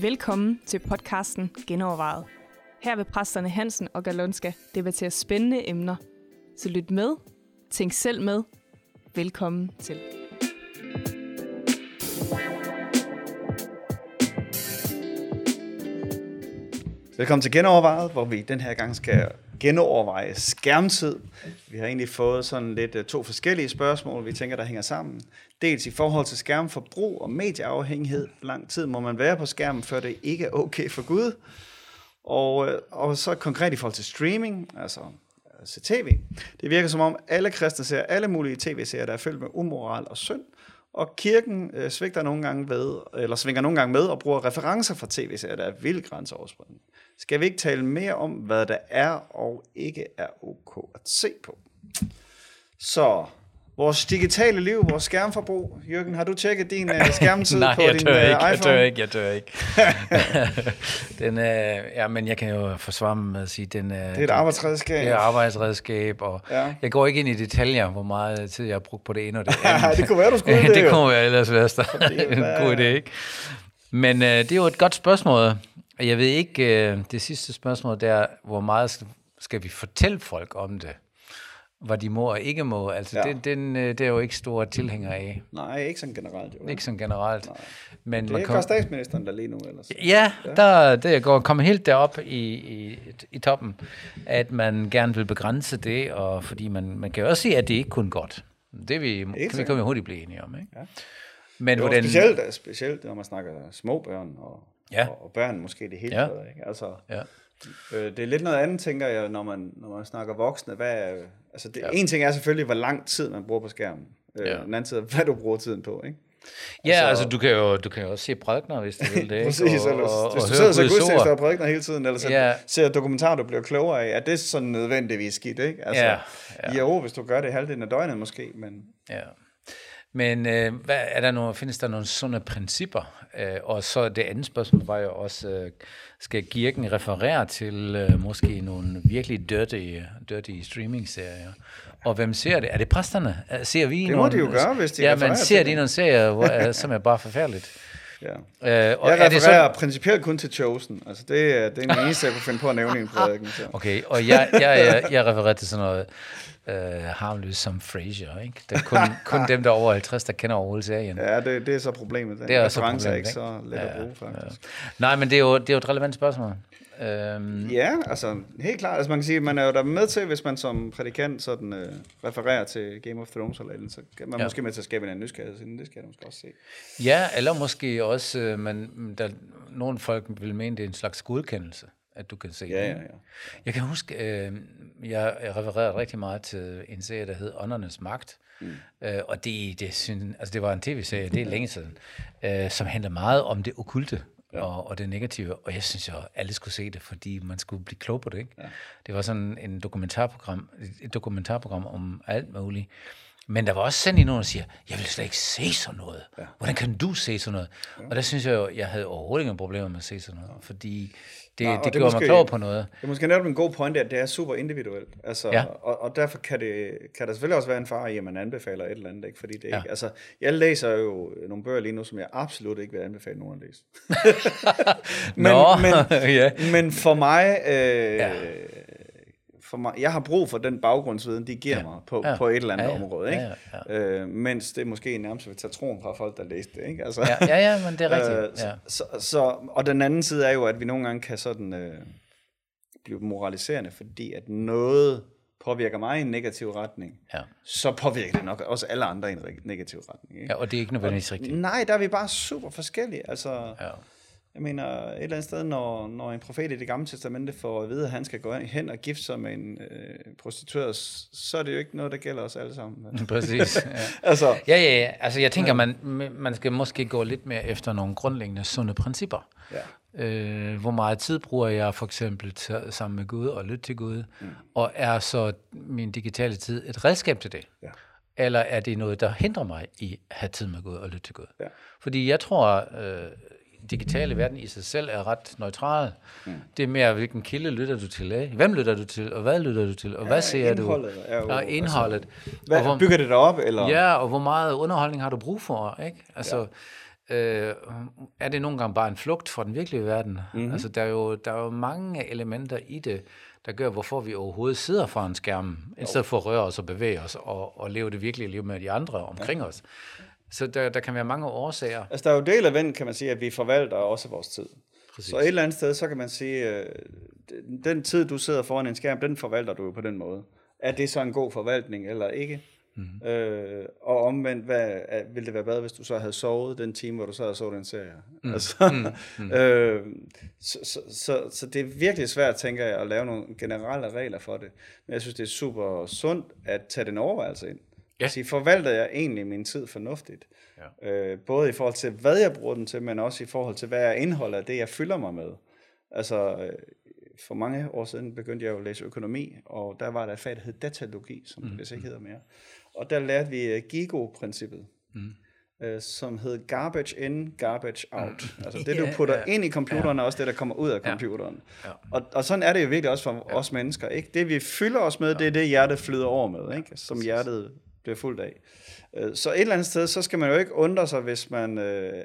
Velkommen til podcasten Genovervejet. Her vil præsterne Hansen og Galonska debattere spændende emner. Så lyt med, tænk selv med. Velkommen til. Velkommen til Genovervejet, hvor vi den her gang skal genoverveje skærmtid. Vi har egentlig fået sådan lidt øh, to forskellige spørgsmål, vi tænker, der hænger sammen. Dels i forhold til skærmforbrug og medieafhængighed. Hvor lang tid må man være på skærmen, før det ikke er okay for Gud? Og, øh, og så konkret i forhold til streaming, altså øh, se tv. Det virker som om alle kristne ser alle mulige tv-serier, der er fyldt med umoral og synd. Og kirken øh, svigter nogle gange ved, eller svinger nogle gange med og bruger referencer fra tv-serier, der er vildt grænseoverskridende. Skal vi ikke tale mere om, hvad der er og ikke er ok at se på? Så vores digitale liv, vores skærmforbrug. Jørgen, har du tjekket din uh, skærmtid Nej, på jeg din dør uh, ikke, iPhone? jeg dør ikke, jeg dør ikke. den, øh, ja, men jeg kan jo forsvare mig med at sige, den, øh, Det er et arbejdsredskab. det er arbejdsredskab, og Ja. jeg går ikke ind i detaljer, hvor meget tid jeg har brugt på det ene og det andet. det kunne være, du skulle det, det kunne være ellers være en god idé, ikke? Men øh, det er jo et godt spørgsmål. Og Jeg ved ikke, øh, det sidste spørgsmål der, hvor meget skal, skal vi fortælle folk om det? Hvad de må og ikke må. Altså, Ja. ja. den, den, øh, det er jo ikke store tilhænger af. Nej, ikke sådan generelt. Jo. Ikke sådan generelt. Men Det man er kan, ikke statsministeren, der lige nu ellers. Ja, der, der går kommet helt derop i, i, i toppen, at man gerne vil begrænse det, og fordi man, man kan jo også sige, at det ikke kun godt. Det vi, kan vi kan vi hurtigt blive enige om, ikke? Ja. Men Jo, hvordan... specielt, specielt, når man snakker små børn og, Ja. og, og børn måske det hele Ja. taget. Ikke? Altså, Ja. øh, det er lidt noget andet, tænker jeg, når man, når man snakker voksne. Hvad er, altså det, ja. En ting er selvfølgelig, hvor lang tid man bruger på skærmen. Øh, Ja. En anden tid er, hvad du bruger tiden på. Ikke? Ja, altså, altså du, kan jo, du kan jo også se prædikner, hvis du vil det? Præcis, og, eller, og, hvis og, du sidder Guds gudstjenester og prædikner hele tiden, eller så Ja. ser dokumentarer, du bliver klogere af, er det sådan nødvendigvis skidt, ikke? Altså, Ja, ja. Jo, hvis du gør det halvdelen af døgnet måske, men Ja. Men øh, hvad, er der nogle, findes der nogle sunde principper? Øh, og så det andet spørgsmål var jo også, øh, skal kirken referere til øh, måske nogle virkelig dirty, dirty streaming-serier? Og hvem ser det? Er det præsterne? Øh, Ser vi Det må de jo gøre, hvis de Ja, men ser de nogle serier, hvor, øh, som er bare forfærdeligt? ja. Øh, og Jeg er det så, refererer principielt kun til Chosen. Altså, det er, det er den eneste, jeg kunne finde på at nævne i en prædiken. Så. Okay, og jeg, jeg, jeg, jeg refererer til sådan noget øh, harmløst som Frasier, ikke? Det er kun, kun dem, der er over 50, der kender overhovedet serien. Ja, det, det er så problemet. Den Det er også er problemet, ikke så let Ja, at bruge, faktisk. Nej, men det er jo, det er jo et relevant spørgsmål. Øhm, Ja, altså helt klart. Altså man kan sige, man er jo der med til, hvis man som prædikant sådan øh, refererer til Game of Thrones eller andet, så kan man ja. Måske med til at skabe en nysgerrighed, så det skal jeg måske også se. ja, eller måske også, øh, man, der, nogle folk vil mene, det er en slags godkendelse, at du kan se Ja, det. ja, ja. Jeg kan huske, øh, jeg jeg refererede rigtig meget til en serie, der hed Åndernes Magt. Mm. Øh, og det, det, synes, altså det var en tv-serie, det er længe siden, øh, som handler meget om det okulte ja. og, og det negative. Og jeg synes jo, alle skulle se det, fordi man skulle blive klog på det. Ikke? Ja. Det var sådan en dokumentarprogram, et dokumentarprogram om alt muligt. Men der var også sådan en nogen, der siger, jeg vil slet ikke se sådan noget. Ja. Hvordan kan du se sådan noget? Ja. Og der synes jeg jo, jeg havde overhovedet ingen problemer med at se sådan noget, fordi det, Nå, det, det gjorde måske- mig klogere på noget. Det er måske netop en god pointe, at det er super individuelt. Altså, Ja. og, og, derfor kan, det, kan der selvfølgelig også være en far i, at man anbefaler et eller andet. Ikke? Fordi det Ja. ikke, altså, jeg læser jo nogle bøger lige nu, som jeg absolut ikke vil anbefale nogen at læse. Nå, men, ja. men for mig, øh, Ja. For mig, jeg har brug for den baggrundsviden, de giver Ja. mig på, Ja. på et eller andet Ja, ja. område. Ikke? Ja, Øh, mens det måske nærmest vil tage troen fra folk, der læste det. Ikke? Altså, Ja, ja, ja, men det er rigtigt. Øh, ja. så, så, så, og den anden side er jo, at vi nogle gange kan sådan øh, blive moraliserende, fordi at noget påvirker mig i en negativ retning, Ja. så påvirker det nok også alle andre i en negativ retning. Ikke? ja, og det er ikke nødvendigvis rigtigt. Nej, der er vi bare super forskellige. Altså, Ja. Jeg mener, et eller andet sted, når, når en profet i det gamle testamente får at vide, at han skal gå hen og gifte sig med en øh, prostitueret, så er det jo ikke noget, der gælder os alle sammen. Præcis. Ja. altså, Ja, ja, ja. Altså, jeg tænker, man, man skal måske gå lidt mere efter nogle grundlæggende sunde principper. ja. Øh, hvor meget tid bruger jeg for eksempel til, sammen med Gud og lytte til Gud? Mm. Og er så min digitale tid et redskab til det? Ja. Eller er det noget, der hindrer mig i at have tid med Gud og lytte til Gud? Ja. Fordi jeg tror, øh, digitale verden i sig selv er ret neutral. Mm. Det er mere, hvilken kilde lytter du til af? Hvem lytter du til, og hvad lytter du til, og hvad ser indholdet du? er jo- og indholdet. Altså, Hvad, og hvor, bygger det dig op, eller? Ja, og hvor meget underholdning har du brug for, ikke? Altså, ja. øh, er det nogle gange bare en flugt fra den virkelige verden? Mhm. Mm-hmm. Altså, der er, jo, der er jo mange elementer i det, der gør, hvorfor vi overhovedet sidder foran skærmen, i stedet for at røre os og bevæge os, og, og leve det virkelige liv med de andre omkring ja. os. Så der, der kan være mange årsager. Altså, der er jo del af vinden, kan man sige, at vi forvalter også vores tid. Præcis. Så et eller andet sted, så kan man sige, øh, den tid, du sidder foran en skærm, den forvalter du jo på den måde. Er det så en god forvaltning, eller ikke? Mm. Øh, og omvendt, hvad, ville det være bedre, hvis du så havde sovet den time, hvor du så havde så den serie? Mm. Altså, mm. øh, så, så, så, så det er virkelig svært, tænker jeg, at lave nogle generelle regler for det. Men jeg synes, det er super sundt at tage den overvejelse ind. Ja. Sige, forvalter jeg egentlig min tid fornuftigt? Ja. Øh, både i forhold til, hvad jeg bruger den til, men også i forhold til, hvad er indholdet af det, jeg fylder mig med. Altså, øh, for mange år siden begyndte jeg jo at læse økonomi, og der var der et fag, der hed datalogi, som mm. det ikke hedder mere. Og der lærte vi øh, GIGO-princippet, mm. øh, som hed garbage in, garbage out. Altså det, du Ja, putter ja. ind i computeren, er også det, der kommer ud af computeren. Ja. Og, og sådan er det jo virkelig også for os mennesker. Ikke? Det, vi fylder os med, det er det, hjertet flyder over med, ikke? som hjertet bliver fuldt af. Øh, Så et eller andet sted, så skal man jo ikke undre sig, hvis man øh,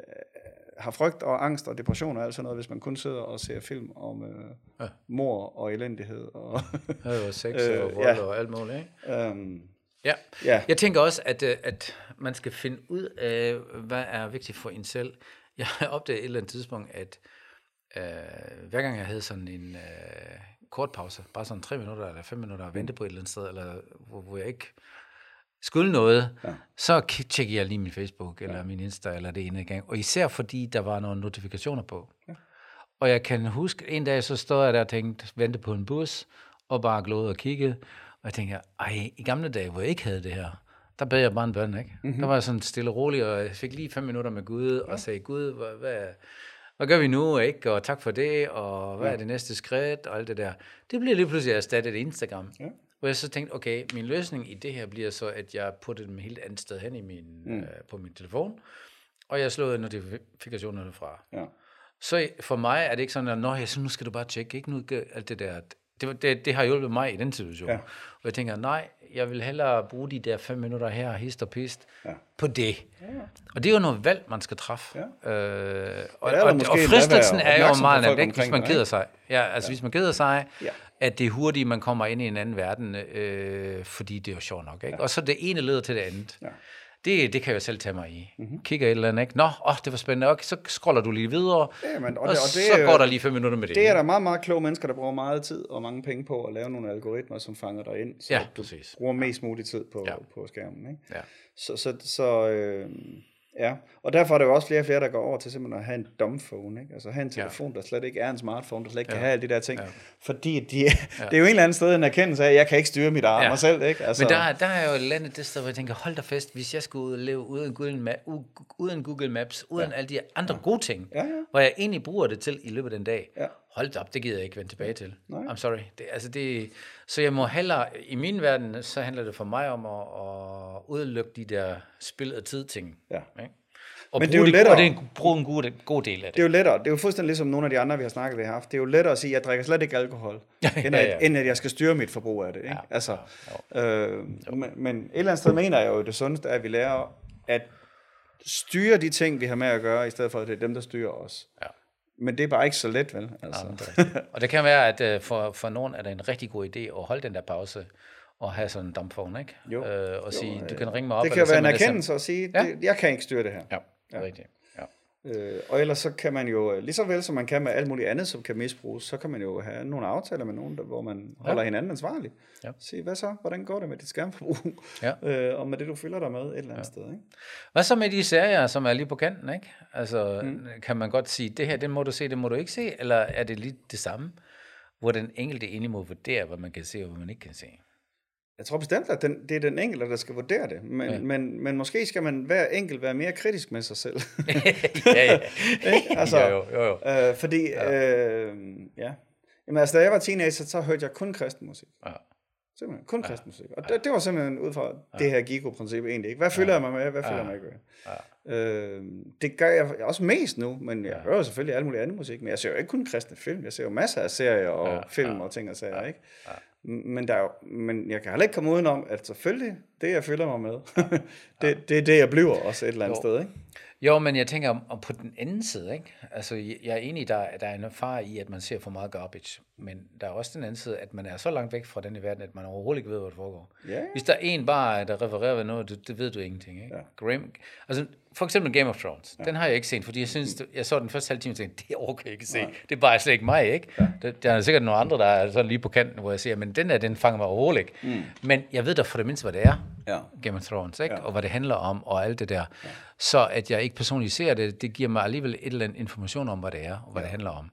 har frygt og angst og depression og alt sådan noget, hvis man kun sidder og ser film om øh, Ja. mor og elendighed. Og, Ja, og sex Øh, og vold ja. og alt muligt, ikke? øhm, Ja. Ja. Jeg tænker også, at, øh, at man skal finde ud af, hvad er vigtigt for en selv. Jeg har opdaget et eller andet tidspunkt, at øh, hver gang jeg havde sådan en øh, kort pause, bare sådan tre minutter eller fem minutter at vente på et eller andet sted, eller hvor, hvor jeg ikke skulle noget, ja. så tjekker jeg lige min Facebook, eller ja. min Insta, eller det ene gang. Og især fordi der var nogle notifikationer på. Ja. Og jeg kan huske, en dag så stod jeg der og tænkte, vente på en bus, og bare glåede og kiggede. Og jeg tænkte, ej, i gamle dage, hvor jeg ikke havde det her, der bad jeg bare en bøn, ikke? Mm-hmm. Der var jeg sådan stille og rolig, og jeg fik lige fem minutter med Gud, ja. og sagde, Gud, hvad, hvad, hvad gør vi nu, ikke? Og tak for det, og hvad ja. er det næste skridt, og alt det der. Det bliver lige pludselig erstattet Instagram. Ja. Hvor jeg så tænkte, okay, min løsning i det her bliver så, at jeg putter dem helt andet sted hen i min, mm. øh, på min telefon, og jeg slår notifikationerne fra. ja. Så for mig er det ikke sådan, at Nå, ja, så nu skal du bare tjekke, ikke nu alt det der. Det, det, det har hjulpet mig i den situation. Ja. Og jeg tænker, nej, jeg vil hellere bruge de der fem minutter her, hist og pist, ja. på det. Ja. Og det er jo noget valg, man skal træffe. Ja. Øh, og, Ja, og, og fristelsen er jo meget nemt, hvis man keder sig. Ja, altså ja. hvis man keder sig, Ja. at det er hurtigt, man kommer ind i en anden verden, øh, fordi det er jo sjovt nok. Ikke? Ja. Og så det ene leder til det andet. Ja. Det, det kan jeg selv tage mig i. Mm-hmm. Kigger et eller andet, ikke? Nå, åh, det var spændende. Okay, så scroller du lige videre, Jamen, og og, det- og, det så går der lige fem minutter med det. Det er der meget, meget kloge mennesker, der bruger meget tid og mange penge på at lave nogle algoritmer, som fanger dig ind, så Ja, du præcis. bruger mest mulig tid på, ja. på skærmen. Ikke? Ja. Så, så, så øh, ja, og derfor er der jo også flere og flere, der går over til simpelthen at have en dumbphone, ikke? altså have en telefon, der slet ikke er en smartphone, der slet ikke ja. kan have alle de der ting, ja. fordi de, ja. det er jo en eller anden sted en erkendelse af, at jeg kan ikke styre mit arm Ja. ja. selv. Ikke? Altså, Men der, der er jo landet det sted, hvor jeg tænker, hold da fest, hvis jeg skulle leve uden Google, Ma- u- uden Google Maps, uden ja. alle de andre ja. gode ting, Ja, ja. hvor jeg egentlig bruger det til i løbet af den dag, Ja. Hold da op, det gider jeg ikke vende tilbage til. Nej. I'm sorry. Det, altså det, så jeg må hellere, i min verden, så handler det for mig om at, at udelukke de der spil og tid ting. Ja. Ikke? Og Men det er jo Og det er en, bruge en god, god del af det. Det er jo lettere. Det er jo fuldstændig ligesom nogle af de andre, vi har snakket, vi har haft. Det er jo lettere at sige, at jeg drikker slet ikke alkohol, Ja, end, ja, at, ja. end at jeg skal styre mit forbrug af det. Ikke? Ja, altså, Øh, men, men et eller andet sted mener jeg jo, det sundeste er, at vi lærer at styre de ting, vi har med at gøre, i stedet for at det er dem, der styrer os. Ja. Men det er bare ikke så let, vel? Altså. Ja, det og det kan være, at uh, for, for nogen er det en rigtig god idé at holde den der pause, og have sådan en dampphone, ikke? Jo. Øh, og sige, Jo, du øh, kan ringe mig op. det kan være en erkendelse at sige, Ja. det, jeg kan ikke styre det her. Ja, er rigtigt. Ja. Øh, og ellers så kan man jo, øh, lige så vel som man kan med alt muligt andet, som kan misbruges, så kan man jo have nogle aftaler med nogen, der, hvor man holder hinanden ansvarlig. Ja. Sige, hvad så? Hvordan går det med dit skærmforbrug? Ja. øh, og med det, du fylder dig med et eller andet sted. Ikke? Hvad så med de serier, som er lige på kanten, ikke? Altså, mm. kan man godt sige, det her, det må du se, det må du ikke se, eller er det lidt det samme, hvor den enkelte egentlig må vurdere, hvad man kan se, og hvad man ikke kan se? Jeg tror bestemt, at den, det er den enkelte, der skal vurdere det. Men, Ja. ja. men, men måske skal man hver enkelt være mere kritisk med sig selv. ja, ja. Altså, jo, jo, jo. jo. Øh, fordi, ja. Øh, ja. Jamen, altså, da jeg var teenager, så hørte jeg kun kristen musik. Ja. Simpelthen. Kun kristen musik. Og det, det var simpelthen ud fra det her Gigo-princip egentlig. Ikke? Hvad følger jeg mig med? Hvad følger jeg mig ikke med? Øh, det gør jeg også mest nu, men jeg hører selvfølgelig alt muligt andet musik. Men jeg ser jo ikke kun kristne film. Jeg ser jo masser af serier og Ja, film og ting og sager, ikke? Men, der er jo, men jeg kan heller ikke komme udenom, at selvfølgelig, det jeg følger mig med, det, det er det, jeg bliver også et eller andet Jo. sted, ikke? Jo, men jeg tænker om, på den anden side, ikke? Altså, jeg er enig, der, der er en far i, at man ser for meget garbage, men der er også den anden side, at man er så langt væk fra den i verden, at man overhovedet ikke ved, hvad der foregår. Ja. Hvis der er en bare, der refererer ved noget, det, det ved du ingenting, ikke? Ja. Grim, altså, for eksempel Game of Thrones, ja. den har jeg ikke set, fordi jeg synes, jeg så den første halve time og tænkte, det orker jeg ikke se. Det er bare slet ikke mig, ikke? Ja. Der, der er sikkert nogle andre, der er sådan lige på kanten, hvor jeg siger, men den der, den fanger mig overhovedet ikke. Mm. Men jeg ved da for det mindste, hvad det er. Ja. Game of Thrones, ikke? Ja. og hvad det handler om, og alt det der. Ja. Så at jeg ikke personligt ser det, det giver mig alligevel et eller andet information om, hvad det er, og hvad ja. det handler om.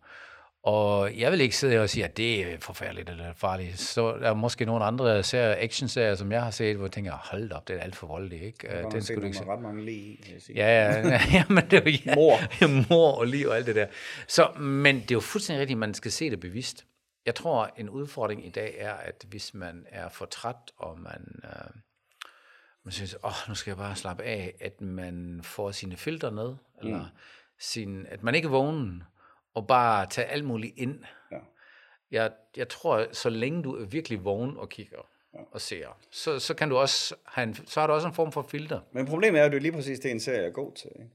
Og jeg vil ikke sidde og sige, at det er forfærdeligt eller farligt. Så der er måske nogle andre serier, action-serier, som jeg har set, hvor jeg tænker, hold op, det er alt for voldeligt. Ikke? Har Den skulle du ikke se. ret mange lige i, sige. Ja, ja, ja, men det er jo ja, Mor. mor og liv og alt det der. Så, men det er jo fuldstændig rigtigt, at man skal se det bevidst. Jeg tror, en udfordring i dag er, at hvis man er for træt, og man, øh, man synes, åh, oh, nu skal jeg bare slappe af, at man får sine filter ned, eller sin, at man ikke er vågen, og bare tager alt muligt ind. Ja. Jeg, jeg tror, så længe du er virkelig vågen og kigger og ser, så, så, kan du også have en, så har du også en form for filter. Men problemet er jo, at det er lige præcis det, en serie er god til. Ikke?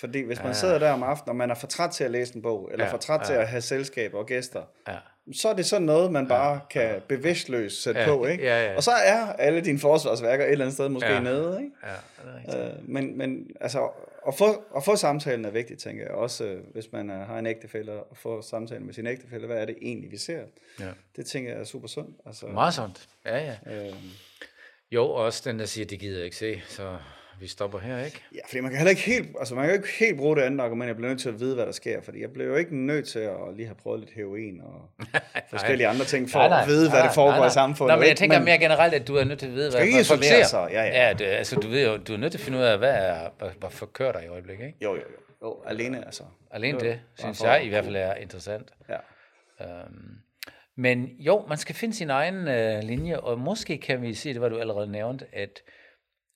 Fordi hvis man sidder der om aftenen, og man er for træt til at læse en bog, eller Ja, for træt til at have selskab og gæster, Ja. så er det sådan noget, man bare kan bevidstløst sætte Ja, på. Ikke? ja, ja. Og så er alle dine forsvarsværker et eller andet sted måske Ja. nede. Ikke? Ja, det er. Øh, men, men altså, at få, at få samtalen er vigtigt, tænker jeg. Også øh, hvis man øh, har en ægtefælle, at få samtalen med sin ægtefælle. Hvad er det egentlig, vi ser? Ja. Det tænker jeg er super sundt. Altså, Meget sundt. Ja, ja. øh, Jo, også den, der siger, det gider jeg ikke se, så vi stopper her, ikke? Ja, fordi man kan heller ikke helt, altså man kan jo ikke helt bruge det andet argument. Jeg bliver nødt til at vide, hvad der sker, fordi jeg blev jo ikke nødt til at lige have prøvet lidt heroin og forskellige andre ting for at vide, hvad det foregår i samfundet. Nej, men jeg tænker mere generelt, at du er nødt til at vide, hvad, hvad folk ser. sig, ja, ja. ja det, altså, du, ved jo, du er nødt til at finde ud af, hvad er, hvad, hvad forkører dig i øjeblikket, ikke? Jo, jo, jo. jo alene altså. Alene det, bare synes jeg i hvert fald er interessant. Ja. Øhm, men jo, man skal finde sin egen øh, linje, og måske kan vi sige, det var du allerede nævnt, at,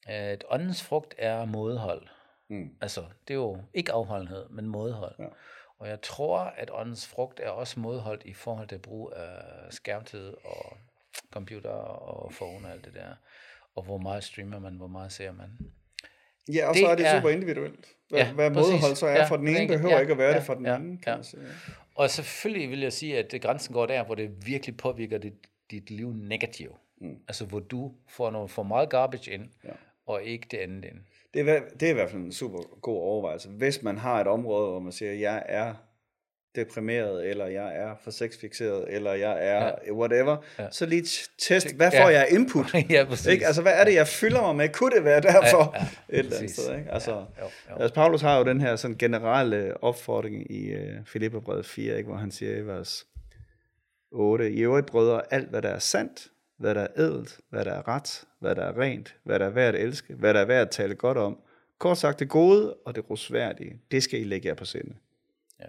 at åndens frugt er modhold. Mm. Altså, det er jo ikke afholdenhed, men modhold. Ja. Og jeg tror, at åndens frugt er også modholdt i forhold til brug af skærmtid og computer og phone og alt det der. Og hvor meget streamer man, hvor meget ser man. Ja, og Det så er det er- super individuelt. Hvad, Ja, hvad præcis. modhold så er Ja, for den ene, behøver Ja, ikke at være ja, det for den ja, anden, kan ja. man sige. Og selvfølgelig vil jeg sige, at det, grænsen går der, hvor det virkelig påvirker dit, dit liv negativt. Mm. Altså hvor du får noget for meget garbage ind, Ja. Og ikke det andet ind. Det er, det er i hvert fald en super god overvejelse. Hvis man har et område, hvor man siger, jeg er deprimeret, eller jeg er for sexfixeret, eller jeg er ja. whatever, ja. så lige test, hvad Ja. får jeg af input? ja, præcis. Ikke? Altså, hvad er det, jeg fylder mig med? Kunne det være derfor? Ja, ja, et eller andet sted, ikke? Altså, Ja, jo, jo. altså, Paulus har jo den her sådan generelle opfordring i uh, Filipperbrevet 4, ikke? hvor han siger i vers 8, I øvrigt brødre, alt hvad der er sandt, hvad der er ædelt, hvad der er ret, hvad der er rent, hvad der er værd at elske, hvad der er værd at tale godt om. Kort sagt, det gode og det rosværdige, det skal I lægge jer på sinde. Ja.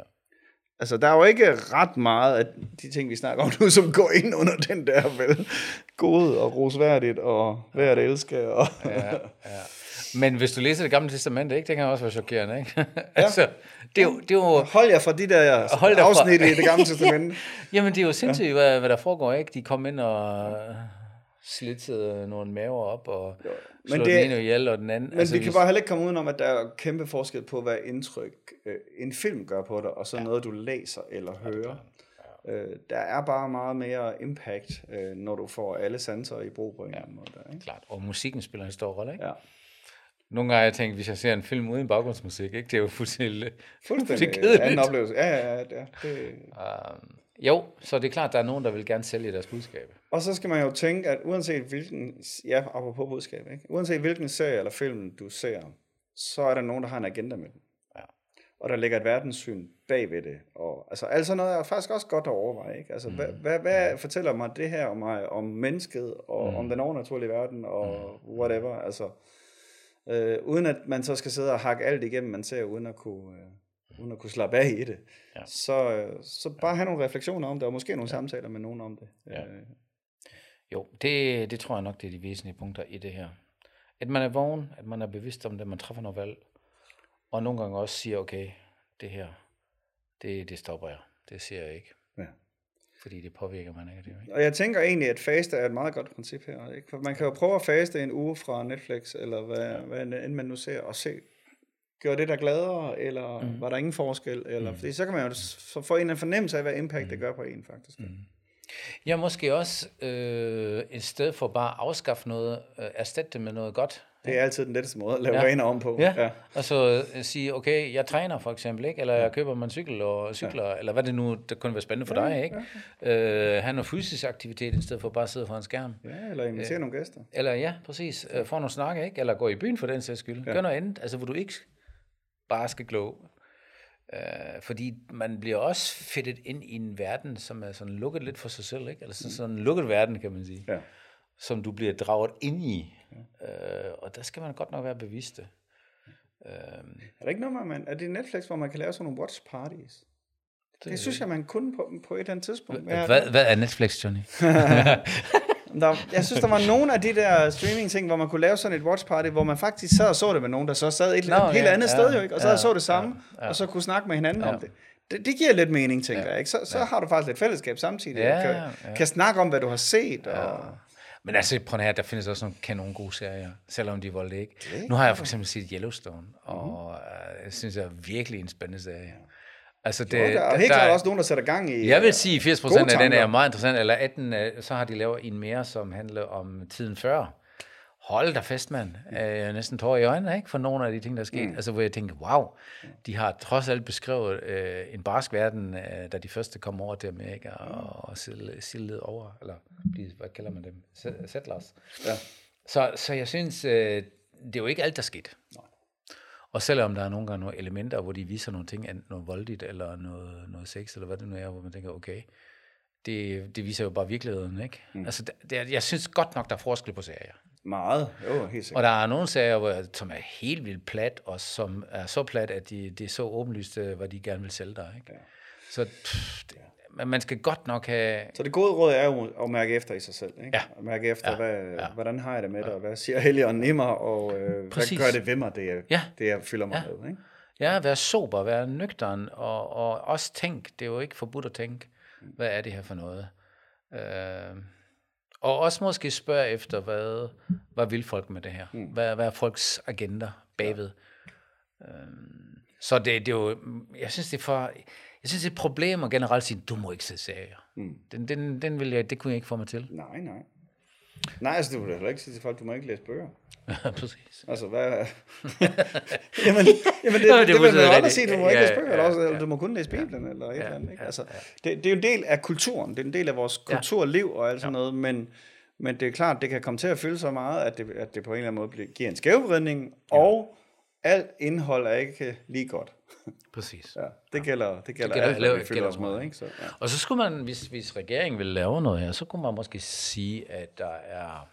Altså, der er jo ikke ret meget af de ting, vi snakker om nu, som går ind under den der, vel? Gode og rosværdigt og værd at elske. Og... ja, ja. Men hvis du læser det gamle testamente, ikke, det kan også være chokerende, ikke? altså, det er jo, det er jo, Hold jer fra de der Hold jer fra- afsnit i det gamle testamente. jamen, det er jo sindssygt, ja. hvad, hvad der foregår, ikke? De kom ind og slittede nogle maver op og men slog det- den ene ihjel og den anden. Men altså, vi kan bare heller ikke komme udenom, at der er kæmpe forskel på, hvad indtryk øh, en film gør på dig, og så ja. noget, du læser eller hører. Øh, der er bare meget mere impact, øh, når du får alle sanser i brug på en anden måde. Ikke? Klart, og musikken spiller en stor rolle, ikke? Ja. Nogle gange har jeg tænkt, hvis jeg ser en film uden baggrundsmusik, ikke? det er jo fuldstændig, Fuldstændig kedeligt. anden oplevelse. Ja, ja, ja. ja det. Um, jo, så det er klart, der er nogen, der vil gerne sælge deres budskab. Og så skal man jo tænke, at uanset hvilken, ja, apropos budskab, ikke? uanset hvilken serie eller film du ser, så er der nogen, der har en agenda med den. Ja. Og der ligger et verdenssyn bag ved det. Og, altså, alt sådan noget er faktisk også godt at overveje. Ikke? Altså, mm. hvad, hvad, hvad fortæller mig det her om mig, om mennesket, og mm. om den overnaturlige verden, og mm. whatever. Altså, øh, uden at man så skal sidde og hakke alt igennem, man ser, uden at kunne, øh, uden at kunne slappe af i det. Ja. Så, så bare have nogle refleksioner om det, og måske nogle ja. samtaler med nogen om det. Ja. Øh, Jo, det, det tror jeg nok, det er de væsentlige punkter i det her. At man er vågen, at man er bevidst om det, man træffer noget valg, og nogle gange også siger, okay, det her, det, det stopper jeg. Det siger jeg ikke. Ja. Fordi det påvirker mig negativt. Ikke? Og jeg tænker egentlig, at faste er et meget godt princip her. Ikke? For man kan jo prøve at faste en uge fra Netflix, eller hvad, hvad end man nu ser, og se, gør det der gladere, eller mm. var der ingen forskel? Eller, mm. Fordi så kan man jo så få en fornemmelse af, hvad impact mm. det gør på en, faktisk. Mm. Ja, måske også øh, et sted for bare at afskaffe noget, øh, erstatte det med noget godt. Det er altid den letteste måde at lave ja. vaner om på. Ja, ja. og så øh, sige, okay, jeg træner for eksempel, ikke? eller jeg køber mig en cykel og cykler, ja. eller hvad det nu, det kunne være spændende for ja, dig, ikke? Ja. Øh, have noget fysisk aktivitet, i stedet for bare at sidde foran skærm. Ja, eller invitere øh, nogle gæster. Eller ja, præcis. Øh, få nogle snakke, ikke? Eller gå i byen for den sags skyld. Ja. Gør noget andet, altså hvor du ikke bare skal glo. Øh, fordi man bliver også fedtet ind i en verden, som er sådan lukket lidt for sig selv, ikke? Altså mm. sådan en lukket verden, kan man sige. Ja. Som du bliver draget ind i. Ja. Øh, og der skal man godt nok være bevidste. Øh, er der ikke noget, man, er det Netflix, hvor man kan lave sådan nogle watch parties? Det, det synes jeg, man kunne på, på et eller andet tidspunkt. Hvad, hvad er Netflix, Johnny? Der, jeg synes, der var nogle af de der streaming-ting, hvor man kunne lave sådan et watch party, hvor man faktisk sad og så det med nogen, der så sad et, Nå, et helt ja, andet ja, sted, jo, ikke? og så ja, så det samme, ja, ja. og så kunne snakke med hinanden ja. om det. det. Det giver lidt mening, tænker ja, jeg. Ikke? Så, så ja. har du faktisk lidt fællesskab samtidig, ja, og kan, ja. kan snakke om, hvad du har set. Og, ja. Men altså, på her, der findes også nogle kanon gode serier, selvom de er voldelige, ikke? Nu har jeg for eksempel set Yellowstone, og mm-hmm. jeg synes, det er virkelig en spændende serie. Altså det, jo, der er helt der, klart også nogen, der sætter gang i Jeg vil sige, 80 procent af den er meget interessant, eller 18, så har de lavet en mere, som handler om tiden før. Hold da fest, mand. Jeg er næsten tår i øjnene, ikke? For nogle af de ting, der er sket. Mm. Altså, hvor jeg tænker, wow, de har trods alt beskrevet øh, en barsk verden, øh, da de første kom over til Amerika og, og sildede over, eller hvad kalder man dem? Settlers. Ja. Så, så jeg synes, øh, det er jo ikke alt, der er sket. Nej. Og selvom der er nogle gange nogle elementer, hvor de viser nogle ting, enten noget voldeligt eller noget, noget sex, eller hvad det nu er, hvor man tænker, okay, det, det viser jo bare virkeligheden, ikke? Mm. Altså, det, det, jeg synes godt nok, der er forskel på serier. Meget, jo, helt sikkert. Og der er nogle serier, hvor, som er helt vildt plat, og som er så plat, at de, det er så åbenlyst, øh, hvad de gerne vil sælge dig, ikke? Ja. Så pff, det, men man skal godt nok have... Så det gode råd er jo at mærke efter i sig selv, ikke? Ja. At mærke efter, ja. Hvad, ja. hvordan har jeg det med det, og hvad siger Helligånden i mig, og øh, hvad gør det ved mig, det jeg, ja. det jeg fylder mig ja. med, ikke? Ja, være sober, være nøgteren, og, og også tænk, det er jo ikke forbudt at tænke, hvad er det her for noget? Øh, og også måske spørge efter, hvad, hvad vil folk med det her? Mm. Hvad, hvad er folks agenda bagved? Ja. Øh, så det, det er jo, jeg synes, det er for jeg synes, det er et problem at generelt sige, du må ikke se serier. Mm. Den, den, den vil jeg, det kunne jeg ikke få mig til. Nej, nej. Nej, altså du vil heller ikke sige til folk, du må ikke læse bøger. Ja, præcis. Altså, hvad... jamen, jamen, det, det, det, det vil man jo aldrig sige, du må ja, ikke læse bøger, ja, eller, også, eller du må kun læse Bibelen, ja, eller et ja, eller andet. Ikke? Altså, det, det er jo en del af kulturen, det er en del af vores kulturliv og alt sådan noget, men, men det er klart, det kan komme til at fylde så meget, at det, at det på en eller anden måde giver en skævvridning, og alt indhold er ikke lige godt. Præcis. Ja, det gælder, det gælder, det gælder alt, vi fylder os med. Ikke? Så, ja. Og så skulle man, hvis, hvis regeringen ville lave noget her, så kunne man måske sige, at der er...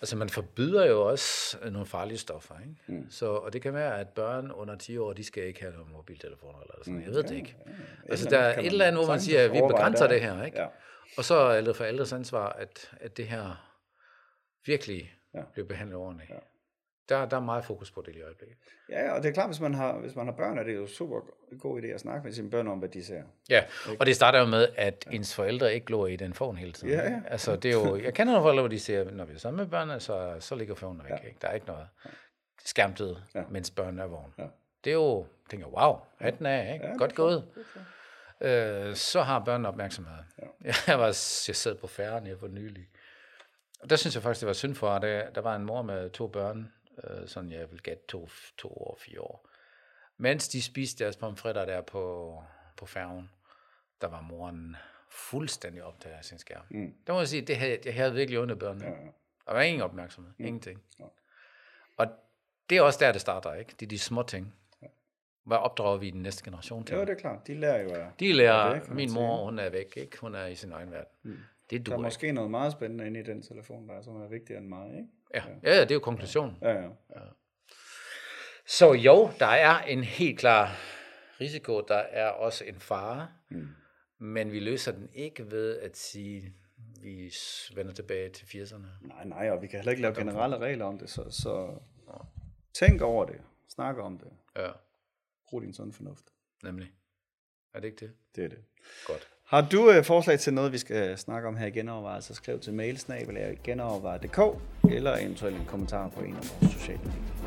Altså man forbyder jo også nogle farlige stoffer, ikke? Mm. Så, og det kan være, at børn under 10 år, de skal ikke have nogle mobiltelefoner eller sådan mm. Jeg ved det ikke. Ja, ja. Altså der er et eller andet, hvor man siger, at vi begrænser det her, ikke? Ja. Og så er det forældres ansvar, at, at det her virkelig ja. bliver behandlet ordentligt. Ja. Der, der er meget fokus på det i øjeblikket. Ja, og det er klart, hvis man har, hvis man har børn, er det jo super god idé at snakke med sine børn om, hvad de ser. Ja, ikke? og det starter jo med, at ja. ens forældre ikke glor i den phone hele tiden. Ja, ja. Altså, det er jo, jeg kender nogle forældre, hvor de siger, når vi er sammen med børnene, så, så ligger phone væk. Ja. Ikke? Der er ikke noget skærmtid, ja. mens børnene er vågne. Ja. Det er jo, tænker, wow, hatten af, ikke? Ja, godt gået. Øh, så har børnene opmærksomhed. Ja. Jeg, var, jeg sad på færden her for nylig. Og der synes jeg faktisk, det var synd for, at der, der var en mor med to børn, øh, sådan jeg vil gætte to, to år, fire år. Mens de spiste deres pomfritter der på, på færgen, der var moren fuldstændig optaget af sin skærm. Mm. Der må jeg sige, det havde, jeg havde virkelig af børnene. Ja, ja. Der var ingen opmærksomhed, mm. ingenting. Ja. Og det er også der, det starter, ikke? Det er de små ting. Hvad opdrager vi den næste generation til? Ja, det er klart. De lærer jo af De lærer, det, min mor, hun er væk, ikke? Hun er i sin egen verden. Mm. Det der er måske ikke. noget meget spændende inde i den telefon, der er, som er vigtigere end mig, ikke? Ja, ja, ja det er jo konklusionen. Ja, ja. ja. Så jo, der er en helt klar risiko, der er også en fare, mm. men vi løser den ikke ved at sige, vi vender tilbage til 80'erne. Nej, nej, og vi kan heller ikke lave generelle regler om det, så, så tænk over det. Snak om det. Ja, Brug din sund fornuft. nemlig. Er det ikke det? Det er det. Godt. Har du øh, forslag til noget, vi skal øh, snakke om her i genovervejet, så skriv til mailsnabel.genovervejet.dk eller eventuelt en kommentar på en af vores sociale medier.